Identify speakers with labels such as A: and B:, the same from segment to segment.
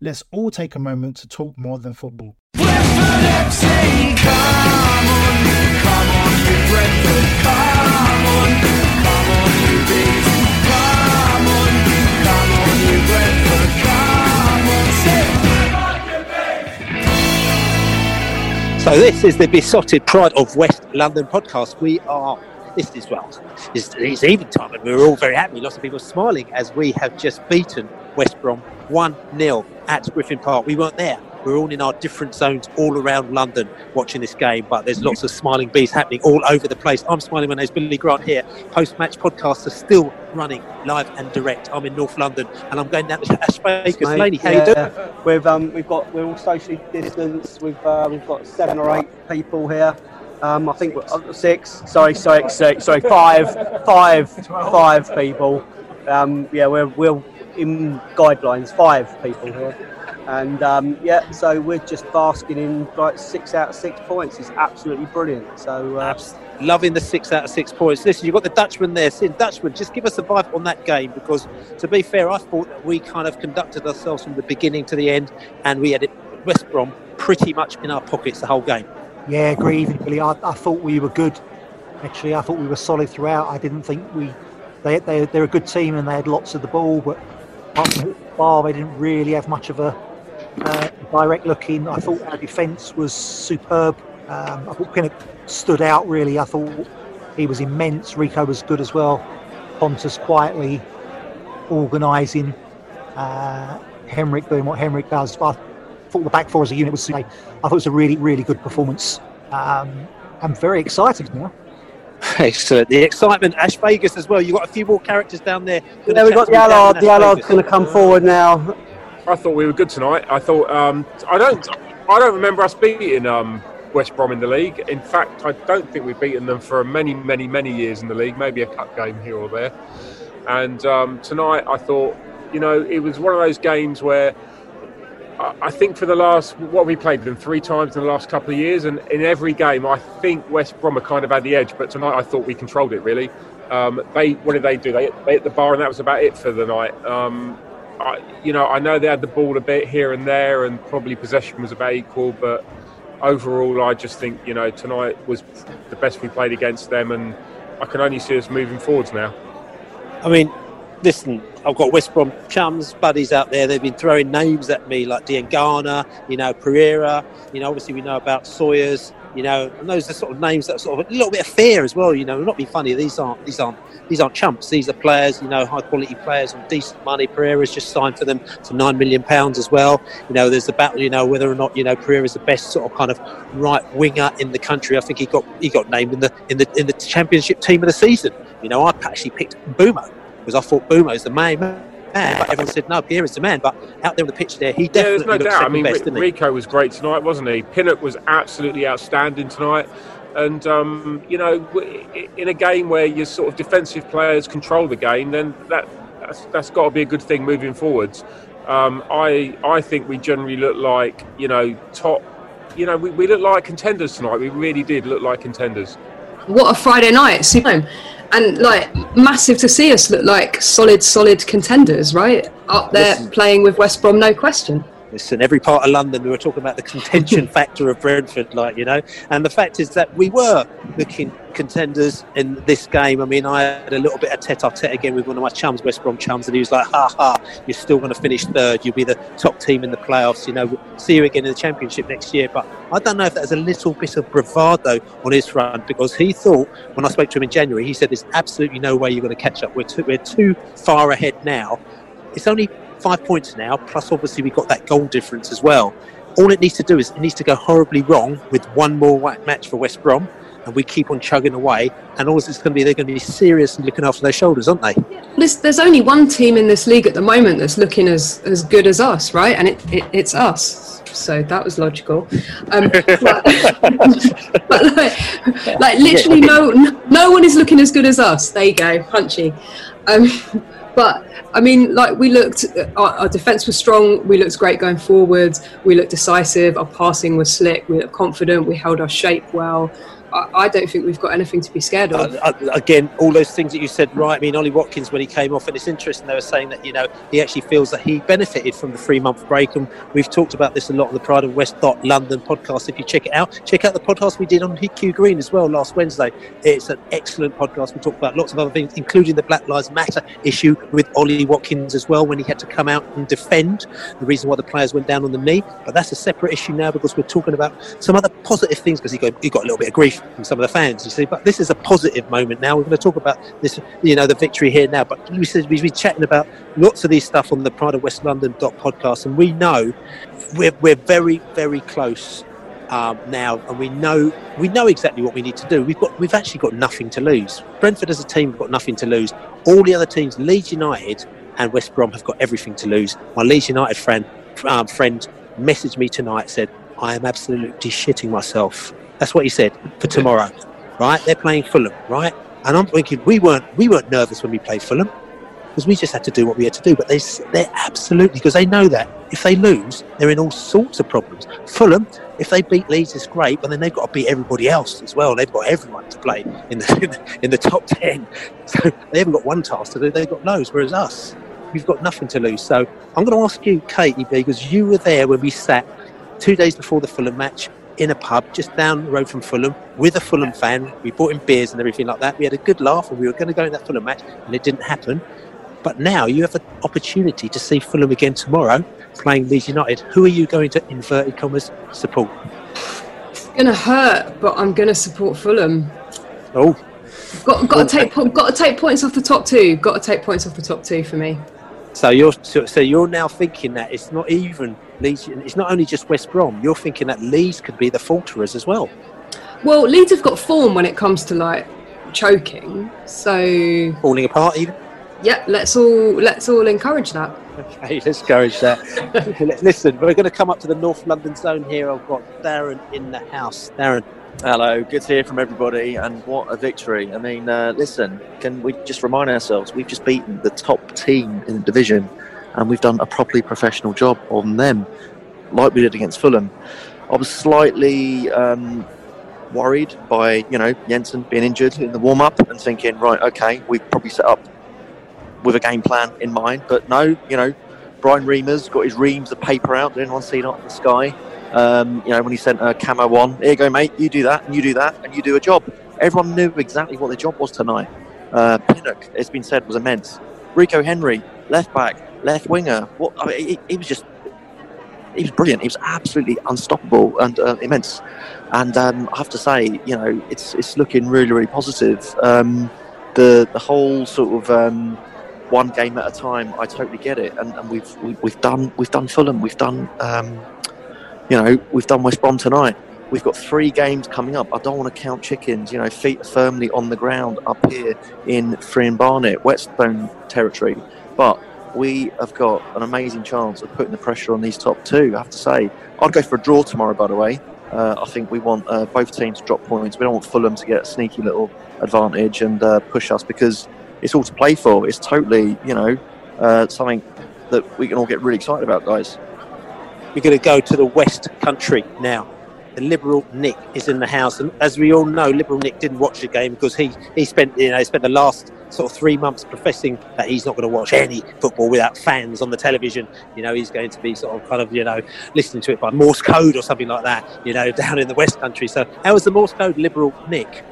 A: Let's all take a moment to talk more than football.
B: So this is the besotted pride of West London podcast. We are this is well, it's, it's evening time, and we're all very happy. Lots of people smiling as we have just beaten West Brom one 0 at Griffin Park. We weren't there. We're all in our different zones all around London watching this game, but there's lots of smiling bees happening all over the place. I'm smiling when there's Billy Grant here. Post match podcasts are still running live and direct. I'm in North London and I'm going down to Ash. Laney, how
C: yeah,
B: you doing?
C: We've um, we've got we're all socially distanced. We've uh, we've got seven or eight people here. Um, I think we're uh, six. Sorry, sorry, sorry, sorry, five, five, five people. Um, yeah, we're we're in guidelines. Five people here, and um, yeah, so we're just basking in like six out of six points. It's absolutely brilliant. So. Uh,
B: Loving the six out of six points. Listen, you've got the Dutchman there. Sin Dutchman, just give us a vibe on that game because, to be fair, I thought that we kind of conducted ourselves from the beginning to the end, and we had it, West Brom pretty much in our pockets the whole game.
D: Yeah, agree, Billy. I, I thought we were good. Actually, I thought we were solid throughout. I didn't think we. They, they, they're a good team and they had lots of the ball, but apart from bar, they didn't really have much of a uh, direct look in. I thought our defence was superb. Um, I thought Pinnock stood out really. I thought he was immense. Rico was good as well. Pontus quietly organising. Uh, Henrik doing what Henrik does. But I thought the back four as a unit was. I thought it was a really, really good performance. Um, I'm very excited now.
B: Excellent. The excitement, Ash Vegas as well. You've got a few more characters down there.
C: yeah, we've got the Allard. The Allard's going to come forward now.
E: I thought we were good tonight. I thought um, I don't I don't remember us beating um, West Brom in the league. In fact, I don't think we've beaten them for many, many, many years in the league. Maybe a cup game here or there. And um, tonight, I thought, you know, it was one of those games where I think for the last what we played them three times in the last couple of years, and in every game, I think West Brom have kind of had the edge. But tonight, I thought we controlled it really. Um, they what did they do? They, they hit the bar, and that was about it for the night. Um, I, you know, I know they had the ball a bit here and there, and probably possession was about equal, but overall, I just think you know tonight was the best we played against them, and I can only see us moving forwards now.
B: I mean, listen, I've got West Brom chums, buddies out there. They've been throwing names at me like Diangana, you know, Pereira. You know, obviously we know about Sawyers. You know, and those are sort of names that sort of a little bit of fear as well. You know, not be funny. These aren't these aren't these aren't chumps. These are players. You know, high quality players on decent money. Pereira's just signed for them for nine million pounds as well. You know, there's the battle. You know, whether or not you know Pereira's the best sort of kind of right winger in the country. I think he got he got named in the in the in the championship team of the season. You know, I actually picked Mbeumo because I thought Mbeumo's the main man. But everyone said no, is the man. But out there on the pitch there, he definitely
E: there's no
B: looked
E: doubt. I mean,
B: best,
E: Ri- Rico was great tonight, wasn't he? Pinnock was absolutely outstanding tonight. And, um, you know, in a game where your sort of defensive players control the game, then that, that's, that's got to be a good thing moving forwards. Um, I, I think we generally look like, you know, top, you know, we, we look like contenders tonight. We really did look like contenders.
F: what a Friday night, super. And like massive to see us look like solid, solid contenders, right? Up there
B: Listen.
F: playing with West Brom, no question.
B: Listen, every part of London, we were talking about the contention factor of Brentford, like, you know. And the fact is that we were looking contenders in this game. I mean, I had a little bit of tete a tete again with one of my chums, West Brom chums, and he was like, ha ha, you're still going to finish third. You'll be the top team in the playoffs. You know, we'll see you again in the Championship next year. But I don't know if that was a little bit of bravado on his front because he thought, when I spoke to him in January, he said, there's absolutely no way you're going to catch up. We're too, we're too far ahead now. It's only five points now, plus obviously we got that goal difference as well. All it needs to do is it needs to go horribly wrong with one more match for West Brom, and we keep on chugging away. And all it's going to be, they're going to be serious and looking after their shoulders, aren't they?
F: There's, there's only one team in this league at the moment that's looking as, as good as us, right? And it, it it's us. So that was logical. Um, but, but like, like, literally, no no one is looking as good as us. There you go, punchy. Um, but I mean, like we looked, uh, our, our defence was strong. We looked great going forward. We looked decisive. Our passing was slick. We looked confident. We held our shape well. I, don't think we've got anything to be scared of.
B: Uh, again, all those things that you said, right? I mean, Ollie Watkins, when he came off, and it's interesting, they were saying that, you know, he actually feels that he benefited from the three month break. And we've talked about this a lot on the Pride of West London podcast. If you check it out, check out the podcast we did on Kew Green as well last Wednesday. It's an excellent podcast. We talked about lots of other things, including the Black Lives Matter issue with Ollie Watkins as well, when he had to come out and defend the reason why the players went down on the knee. But that's a separate issue now because we're talking about some other positive things because he got, he got a little bit of grief from some of the fans. You see, but this is a positive moment now. We're going to talk about this, you know, the victory here now. But we said we've been chatting about lots of these stuff on the Pride of West London podcast, and we know we're, we're very, very close um, now, and we know we know exactly what we need to do. We've got we've actually got nothing to lose. Brentford as a team have got nothing to lose. All the other teams, Leeds United and West Brom, have got everything to lose. My Leeds United friend um, friend messaged me tonight said I am absolutely shitting myself that's what he said for tomorrow, right? They're playing Fulham, right? And I'm thinking we weren't we weren't nervous when we played Fulham because we just had to do what we had to do. But they they're absolutely because they know that if they lose, they're in all sorts of problems. Fulham, if they beat Leeds, it's great, but then they've got to beat everybody else as well. They've got everyone to play in the in the top ten, so they haven't got one task to do. They've got loads. Whereas us, we've got nothing to lose. So I'm going to ask you, Katie, because you were there when we sat two days before the Fulham match in a pub just down the road from Fulham with a Fulham fan. We bought him beers and everything like that. We had a good laugh and we were going to go in that Fulham match and it didn't happen. But now you have an opportunity to see Fulham again tomorrow playing Leeds United. Who are you going to, inverted commas, support?
F: It's going to hurt, but I'm going to support Fulham.
B: Oh.
F: Got, got to take got to take points off the top two. Got to take points off the top two for me.
B: So you're so you're now thinking that it's not even Leeds. It's not only just West Brom. You're thinking that Leeds could be the falterers as well.
F: Well, Leeds have got form when it comes to like choking. So
B: falling apart even.
F: Yeah, let's all let's all encourage that.
B: Okay, let's encourage that. Listen, we're going to come up to the North London zone here. I've got Darren in the house. Darren,
G: Hello, good to hear from everybody, and what a victory! I mean, uh, listen, can we just remind ourselves we've just beaten the top team in the division, and we've done a properly professional job on them, like we did against Fulham. I was slightly um, worried by you know Jensen being injured in the warm up and thinking, right, okay, we've probably set up with a game plan in mind, but no, you know, Brian Riemer's got his reams of paper out. Did anyone see that in the sky? Um, you know, when he sent a camo on, here you go, mate, you do that, and you do that, and you do a job. Everyone knew exactly what their job was tonight. Uh, Pinnock, it's been said, was immense. Rico Henry, left back, left winger. What I mean, he, he was just, he was brilliant. He was absolutely unstoppable and uh, immense. And um, I have to say, you know, it's it's looking really, really positive. Um, the the whole sort of um, one game at a time, I totally get it. And, and we've we, have we have done we've done Fulham, we've done um, you know, we've done West Brom tonight. We've got three games coming up. I don't want to count chickens. You know, feet firmly on the ground up here in Friern Barnet, Whetstone territory. But we have got an amazing chance of putting the pressure on these top two. I have to say, I'd go for a draw tomorrow. By the way, uh, I think we want uh, both teams to drop points. We don't want Fulham to get a sneaky little advantage and uh, push us because it's all to play for. It's totally, you know, uh, something that we can all get really excited about, guys.
B: We're going to go to the West Country now. The Liberal Nick is in the house, and as we all know, Liberal Nick didn't watch the game because he he spent you know spent the last sort of three months professing that he's not going to watch any football without fans on the television. You know, he's going to be sort of kind of, you know, listening to it by Morse code or something like that, you know, down in the West Country. So, how was the Morse code liberal, Nick?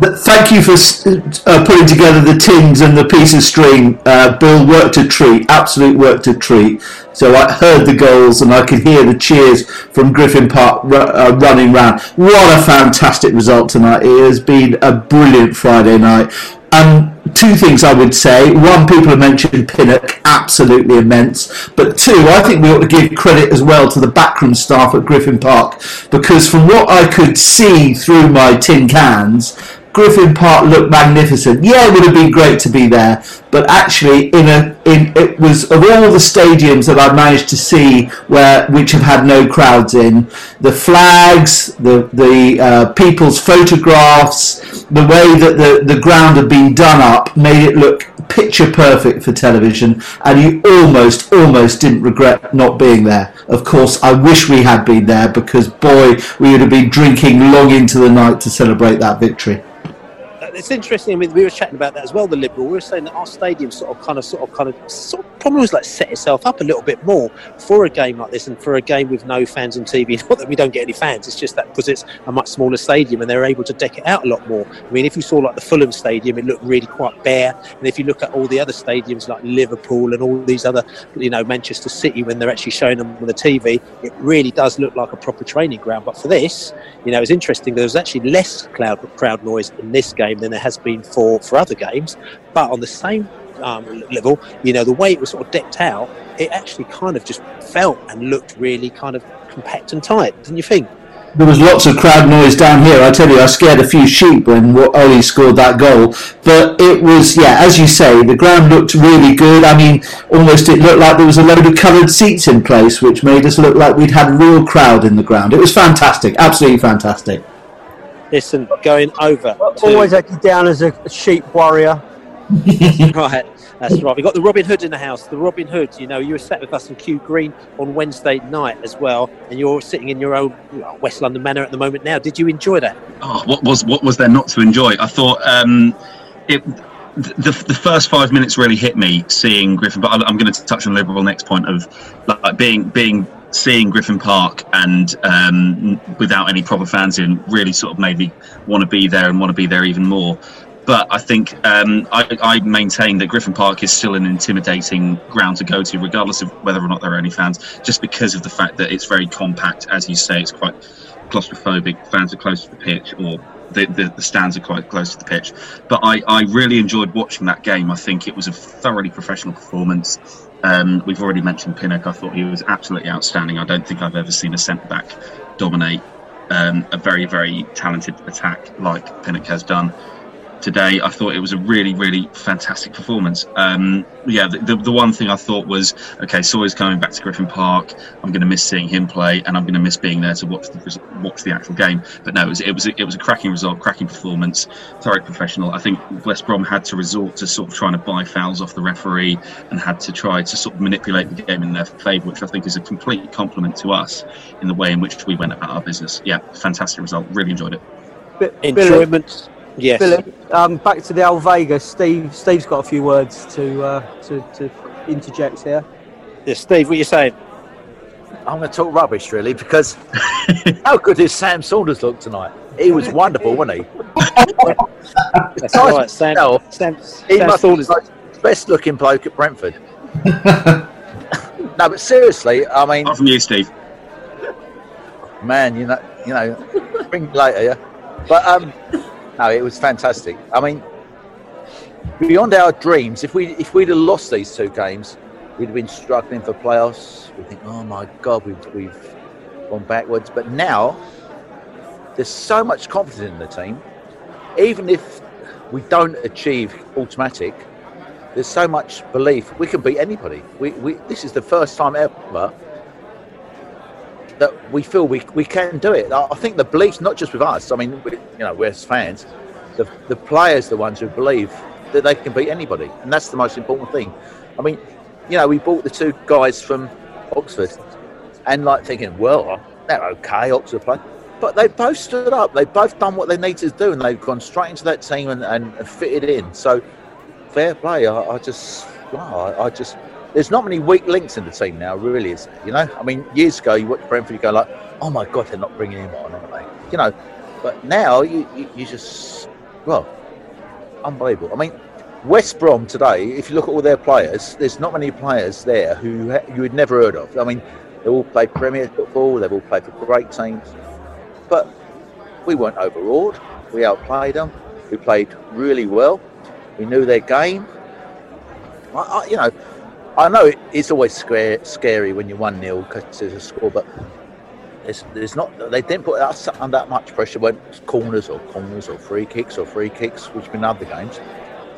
H: But thank you for uh, putting together the tins and the piece of string. Uh, Bill worked a treat, absolute worked a treat. So I heard the goals and I could hear the cheers from Griffin Park uh, running round. What a fantastic result tonight! It has been a brilliant Friday night. Um, two things I would say. One, people have mentioned Pinnock, absolutely immense. But two, I think we ought to give credit as well to the backroom staff at Griffin Park because from what I could see through my tin cans, Griffin Park looked magnificent. Yeah, it would have been great to be there, but actually, in a in it was of all the stadiums that I managed to see where which have had no crowds in, the flags, the the uh, people's photographs, the way that the the ground had been done up made it look picture perfect for television, and you almost almost didn't regret not being there. Of course, I wish we had been there because boy, we would have been drinking long into the night to celebrate that victory
B: it's interesting. I mean, we were chatting about that as well. The Liberal, we were saying that our stadium sort of, kind of, sort of, kind of, sort of probably was like set itself up a little bit more for a game like this, and for a game with no fans on TV. Not that we don't get any fans, it's just that because it's a much smaller stadium and they're able to deck it out a lot more. I mean, if you saw like the Fulham Stadium, it looked really quite bare, and if you look at all the other stadiums like Liverpool and all these other, you know, Manchester City, when they're actually showing them on the TV, it really does look like a proper training ground. But for this, you know, it's interesting. There was actually less crowd crowd noise in this game than there has been for, for other games. But on the same um, level, you know, the way it was sort of decked out, it actually kind of just felt and looked really kind of compact and tight, didn't you think?
H: There was lots of crowd noise down here. I tell you, I scared a few sheep when Ollie scored that goal. But it was, yeah, as you say, the ground looked really good. I mean, almost it looked like there was a load of coloured seats in place, which made us look like we'd had a real crowd in the ground. It was fantastic, absolutely fantastic.
B: Listen, going over.
C: To... Always had you down as a sheep warrior.
B: right, that's right. We've got the Robin Hood in the house. The Robin Hood, you know, you were sat with us in Kew Green on Wednesday night as well, and you're sitting in your own West London manor at the moment now. Did you enjoy that?
I: Oh, what was what was there not to enjoy? I thought um, it. The, the first five minutes really hit me seeing Griffin, but I'm going to touch on Liberal Nick's point of like being being seeing Griffin Park and um, without any proper fans in really sort of made me want to be there and want to be there even more. But I think um, I, I, maintain that Griffin Park is still an intimidating ground to go to, regardless of whether or not there are any fans, just because of the fact that it's very compact. As you say, it's quite claustrophobic. Fans are close to the pitch, or the, the, the, stands are quite close to the pitch. But I, I really enjoyed watching that game. I think it was a thoroughly professional performance. Um, we've already mentioned Pinnock. I thought he was absolutely outstanding. I don't think I've ever seen a centre back dominate um, a very, very talented attack like Pinnock has done today. I thought it was a really, really fantastic performance. Um, yeah, the, the, the, one thing I thought was, okay, Sawyer's coming back to Griffin Park. I'm going to miss seeing him play, and I'm going to miss being there to watch the watch the actual game. But no, it was it was, it was a cracking result, cracking performance, thoroughly professional. I think West Brom had to resort to sort of trying to buy fouls off the referee and had to try to sort of manipulate the game in their favour, which I think is a complete compliment to us in the way in which we went about our business. Yeah, fantastic result. Really enjoyed it.
B: Enjoyment. Yes.
C: Philip, um, back to the old Vegas. Steve, Steve's got a few words to uh, to, to interject here.
B: Yeah, Steve, what are you saying?
J: I'm going to talk rubbish, really, because how good did Sam Saunders look tonight? He was wonderful, wasn't he?
B: That's right, Sam. Sam, Sam,
J: he Sam must Saunders. be the best looking bloke at Brentford. no, but seriously, I mean.
I: Not from you, Steve.
J: Man, you know, you know, bring later, yeah. But um, no, it was fantastic. I mean, beyond our dreams, if we if we'd have lost these two games, we'd have been struggling for playoffs. We think, oh my god, we've we've gone backwards. But now there's so much confidence in the team. Even if we don't achieve automatic, there's so much belief we can beat anybody. We, we this is the first time ever that we feel we, we can do it. I think the belief's not just with us. I mean, we, you know, we're fans. The, the players, the ones who believe that they can beat anybody, and that's the most important thing. I mean, you know, we bought the two guys from Oxford, and like thinking, well, they're okay, Oxford play, but they both stood up. They both done what they needed to do, and they've gone straight into that team and, and fitted in. So, fair play. I, I just, wow, I, I just. There's not many weak links in the team now, really, is there? You know, I mean, years ago you watch Brentford, you go like, oh my god, they're not bringing him on, are they? You know, but now you, you, you just, well, unbelievable. I mean, West Brom today, if you look at all their players, there's not many players there who you had never heard of. I mean, they all play Premier football, they've all played for great teams, but we weren't overawed. We outplayed them. We played really well. We knew their game. I, I, you know, I know it, it's always scary, scary when you're one 0 because there's a score, but there's not. They didn't put us under that much pressure when corners or corners or free kicks or free kicks, which have been other games.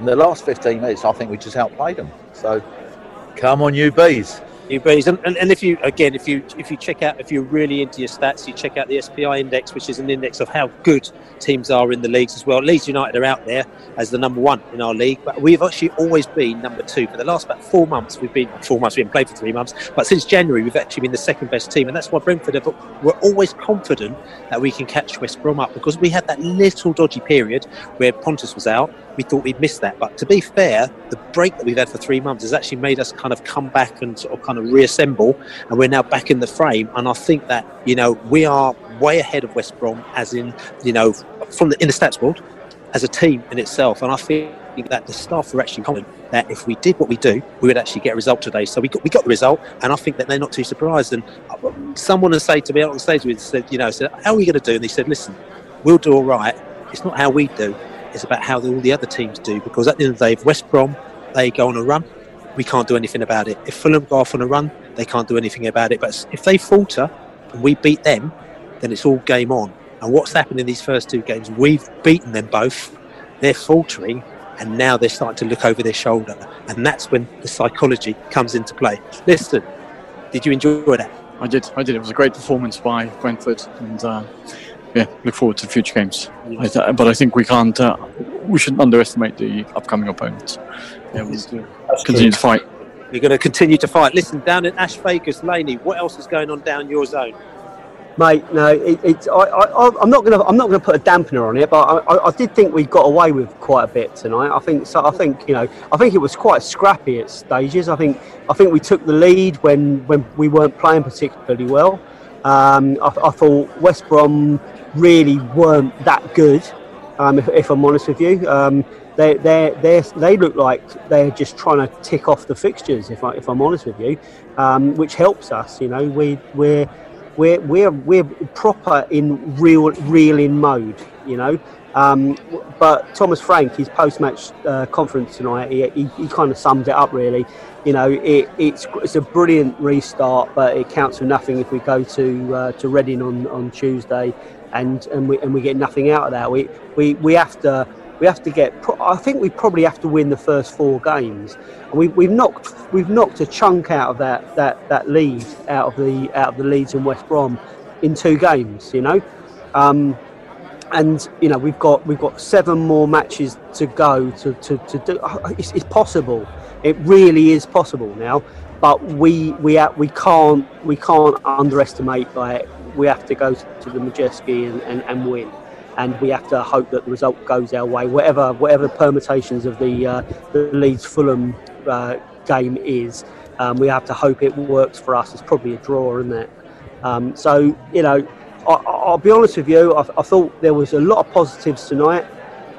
J: In the last 15 minutes, I think we just outplayed them. So, come on, you bees.
B: You bees, and, and, and if you again, if you if you check out, if you're really into your stats, you check out the SPI index, which is an index of how good teams are in the leagues as well. Leeds United are out there as the number one in our league, but we've actually always been number two for the last about four months. We've been four months. We haven't played for three months, but since January, we've actually been the second best team, and that's why Brentford have, we're always confident that we can catch West Brom up because we had that little dodgy period where Pontus was out. We thought we'd missed that, but to be fair, the break that we've had for three months has actually made us kind of come back and sort of kind of reassemble, and we're now back in the frame. And I think that you know we are way ahead of West Brom, as in you know from the in the stats world, as a team in itself. And I think that the staff are actually confident that if we did what we do, we would actually get a result today. So we got we got the result, and I think that they're not too surprised. And someone has said to me out on stage, we said, you know, said, how are we going to do? And they said, listen, we'll do all right. It's not how we do. It's about how all the other teams do. Because at the end of the day, if West Brom they go on a run, we can't do anything about it. If Fulham go off on a run, they can't do anything about it. But if they falter and we beat them, then it's all game on. And what's happened in these first two games, we've beaten them both. They're faltering, and now they're starting to look over their shoulder. And that's when the psychology comes into play. Listen, did you enjoy that?
K: I did. I did. It was a great performance by Brentford, and uh, yeah, look forward to future games. I th- but I think we can't. Uh, we shouldn't underestimate the upcoming opponents. Yeah, we'll continue to fight.
B: You're going to continue to fight. Listen, down in Ash Vegas, Laney, what else is going on down your zone?
C: Mate, no, it, it's I, I, I'm not gonna I'm not gonna put a dampener on it, but I, I, I did think we got away with quite a bit tonight. I think so. I think you know I think it was quite scrappy at stages. I think I think we took the lead when when we weren't playing particularly well. Um, I, I thought West Brom really weren't that good. Um, if, if I'm honest with you, um, they they they they look like they're just trying to tick off the fixtures. If I if I'm honest with you, um, which helps us. You know, we we're we're we're we're proper in real real in mode. You know. Um, but Thomas Frank, his post-match uh, conference tonight, he, he, he kind of sums it up really. You know, it, it's it's a brilliant restart, but it counts for nothing if we go to uh, to Reading on, on Tuesday, and and we and we get nothing out of that. We we, we have to we have to get. I think we probably have to win the first four games. And we, we've knocked we've knocked a chunk out of that, that, that lead out of the out of the Leeds and West Brom in two games. You know, um, and you know we've got we've got seven more matches to go to, to, to do. It's, it's possible. It really is possible now. But we we we can't we can't underestimate like we have to go to the Madejski and, and, and win and we have to hope that the result goes our way. Whatever whatever permutations of the uh, the Leeds Fulham uh, game is, um, we have to hope it works for us. It's probably a draw, isn't it? Um, so you know, I, will be honest with you. I, I, thought there was a lot of positives tonight.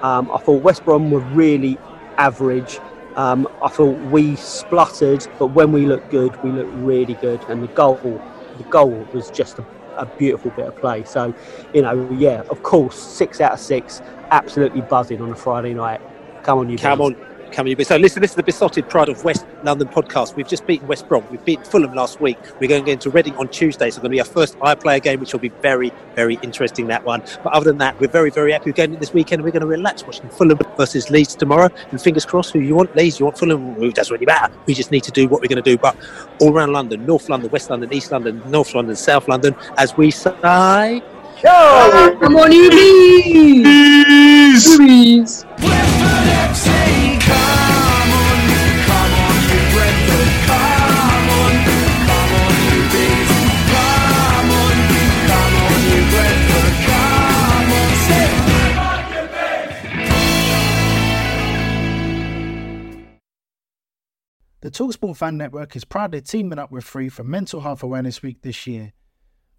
C: Um, I thought West Brom were really average. Um, I thought we spluttered, but when we looked good, we looked really good, and the goal, the goal was just a a beautiful bit of play. So, you know, yeah, of course, six out of six, absolutely buzzing on a Friday night. Come on, you.
B: Come on. You. So listen, this is the Besotted Pride of West London podcast. We've just beaten West Brom. We've beaten Fulham last week. We're going to into Reading on Tuesday. So it's going to be our first iPlayer game, which will be very, very interesting, that one. But other than that, we're very, very happy with going this weekend. We're going to relax watching Fulham versus Leeds tomorrow. And fingers crossed, who you want, Leeds, you want Fulham, it doesn't really matter. We just need to do what we're going to do. But all around London, North London, West London, East London, North London, South London, as we say...
F: Show! Come on, you Please!
A: The Talksport Fan Network is proudly teaming up with Free for Mental Health Awareness Week this year.